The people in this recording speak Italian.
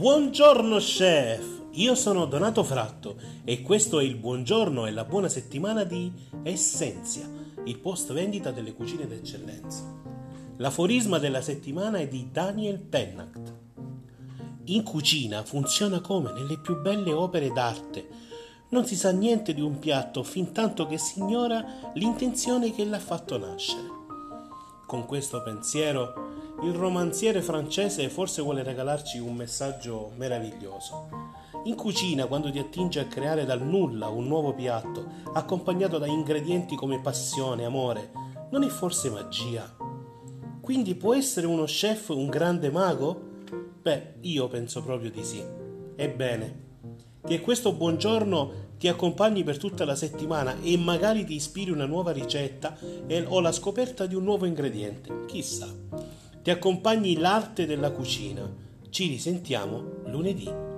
Buongiorno chef, io sono Donato Fratto e questo è il buongiorno e la buona settimana di Essenzia, il post vendita delle cucine d'eccellenza. L'aforisma della settimana è di Daniel Pennacht. In cucina funziona come nelle più belle opere d'arte. Non si sa niente di un piatto fin tanto che si ignora l'intenzione che l'ha fatto nascere. Con questo pensiero il romanziere francese forse vuole regalarci un messaggio meraviglioso. In cucina, quando ti attingi a creare dal nulla un nuovo piatto, accompagnato da ingredienti come passione, amore, non è forse magia? Quindi può essere uno chef un grande mago? Beh, io penso proprio di sì. Ebbene, che questo buongiorno ti accompagni per tutta la settimana e magari ti ispiri una nuova ricetta o la scoperta di un nuovo ingrediente. Chissà ti accompagni l'arte della cucina. Ci risentiamo lunedì.